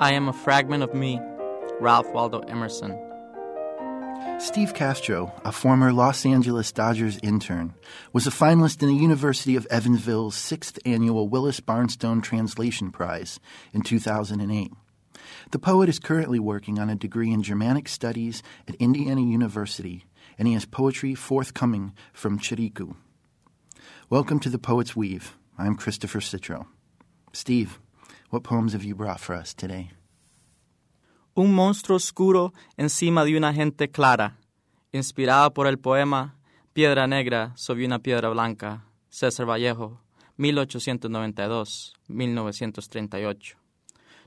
I am a fragment of me, Ralph Waldo Emerson. Steve Castro, a former Los Angeles Dodgers intern, was a finalist in the University of Evansville's sixth annual Willis Barnstone Translation Prize in 2008. The poet is currently working on a degree in Germanic Studies at Indiana University, and he has poetry forthcoming from Chiricú. Welcome to The Poet's Weave. I'm Christopher Citro. Steve, what poems have you brought for us today? Un monstruo oscuro encima de una gente clara, inspirado por el poema Piedra Negra sobre una piedra blanca, César Vallejo, 1892-1938.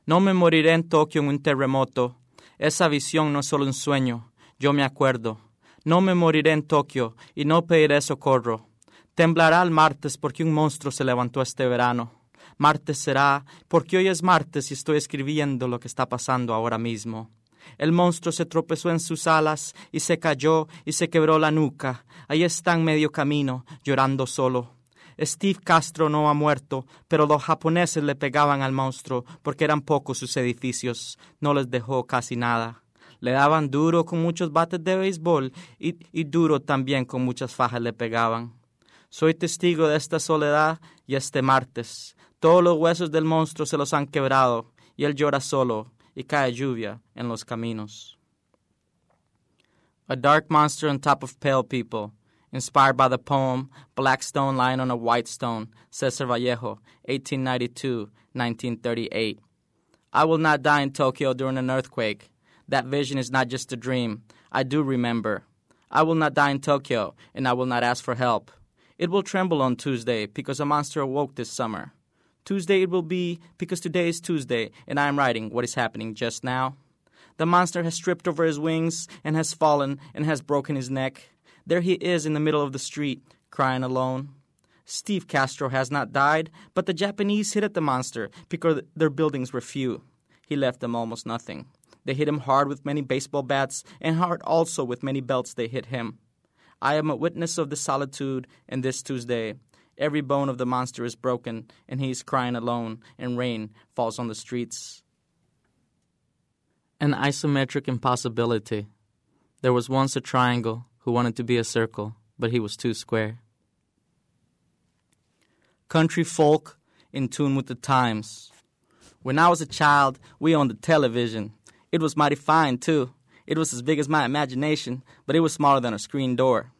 No me moriré en Tokio en un terremoto, esa visión no es solo un sueño, yo me acuerdo. No me moriré en Tokio y no pediré socorro. Temblará el martes porque un monstruo se levantó este verano. Martes será porque hoy es martes y estoy escribiendo lo que está pasando ahora mismo. El monstruo se tropezó en sus alas y se cayó y se quebró la nuca. Ahí está en medio camino, llorando solo. Steve Castro no ha muerto, pero los japoneses le pegaban al monstruo porque eran pocos sus edificios. No les dejó casi nada. Le daban duro con muchos bates de béisbol y, y duro también con muchas fajas le pegaban. Soy testigo de esta soledad y este martes. Todos los huesos del monstruo se los han quebrado y él llora solo y cae lluvia en los caminos. A dark monster on top of pale people, inspired by the poem Black Stone Lying on a White Stone, Cesar Vallejo, 1892-1938. I will not die in Tokyo during an earthquake. That vision is not just a dream. I do remember. I will not die in Tokyo, and I will not ask for help. It will tremble on Tuesday because a monster awoke this summer. Tuesday it will be because today is Tuesday, and I am writing what is happening just now. The monster has stripped over his wings and has fallen and has broken his neck. There he is in the middle of the street, crying alone. Steve Castro has not died, but the Japanese hit at the monster because their buildings were few. He left them almost nothing. They hit him hard with many baseball bats, and hard also with many belts they hit him. I am a witness of the solitude, and this Tuesday every bone of the monster is broken, and he is crying alone, and rain falls on the streets. An isometric impossibility. There was once a triangle who wanted to be a circle, but he was too square. Country folk in tune with the times. When I was a child, we owned a television. It was mighty fine, too. It was as big as my imagination, but it was smaller than a screen door.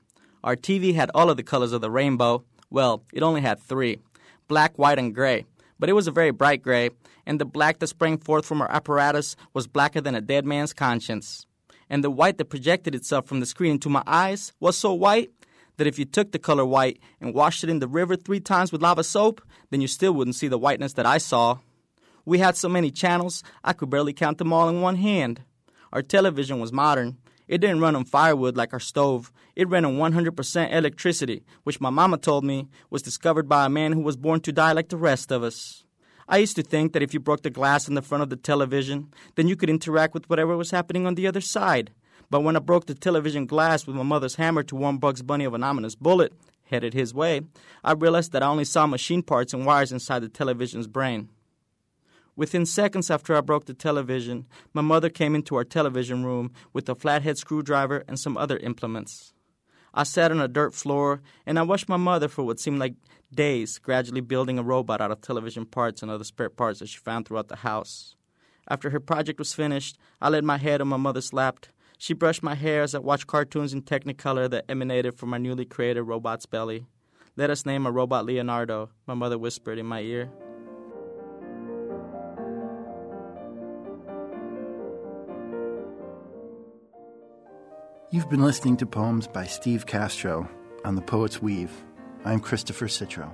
Our TV had all of the colors of the rainbow. Well, it only had three black, white, and gray. But it was a very bright gray, and the black that sprang forth from our apparatus was blacker than a dead man's conscience. And the white that projected itself from the screen into my eyes was so white that if you took the color white and washed it in the river three times with lava soap, then you still wouldn't see the whiteness that I saw. We had so many channels, I could barely count them all in one hand. Our television was modern. It didn't run on firewood like our stove. It ran on 100% electricity, which my mama told me was discovered by a man who was born to die like the rest of us. I used to think that if you broke the glass in the front of the television, then you could interact with whatever was happening on the other side. But when I broke the television glass with my mother's hammer to warn Bugs Bunny of an ominous bullet headed his way, I realized that I only saw machine parts and wires inside the television's brain. Within seconds after I broke the television, my mother came into our television room with a flathead screwdriver and some other implements. I sat on a dirt floor and I watched my mother for what seemed like days, gradually building a robot out of television parts and other spare parts that she found throughout the house. After her project was finished, I laid my head on my mother's lap. She brushed my hair as I watched cartoons in Technicolor that emanated from my newly created robot's belly. Let us name a robot Leonardo, my mother whispered in my ear. You've been listening to poems by Steve Castro on The Poet's Weave. I'm Christopher Citro.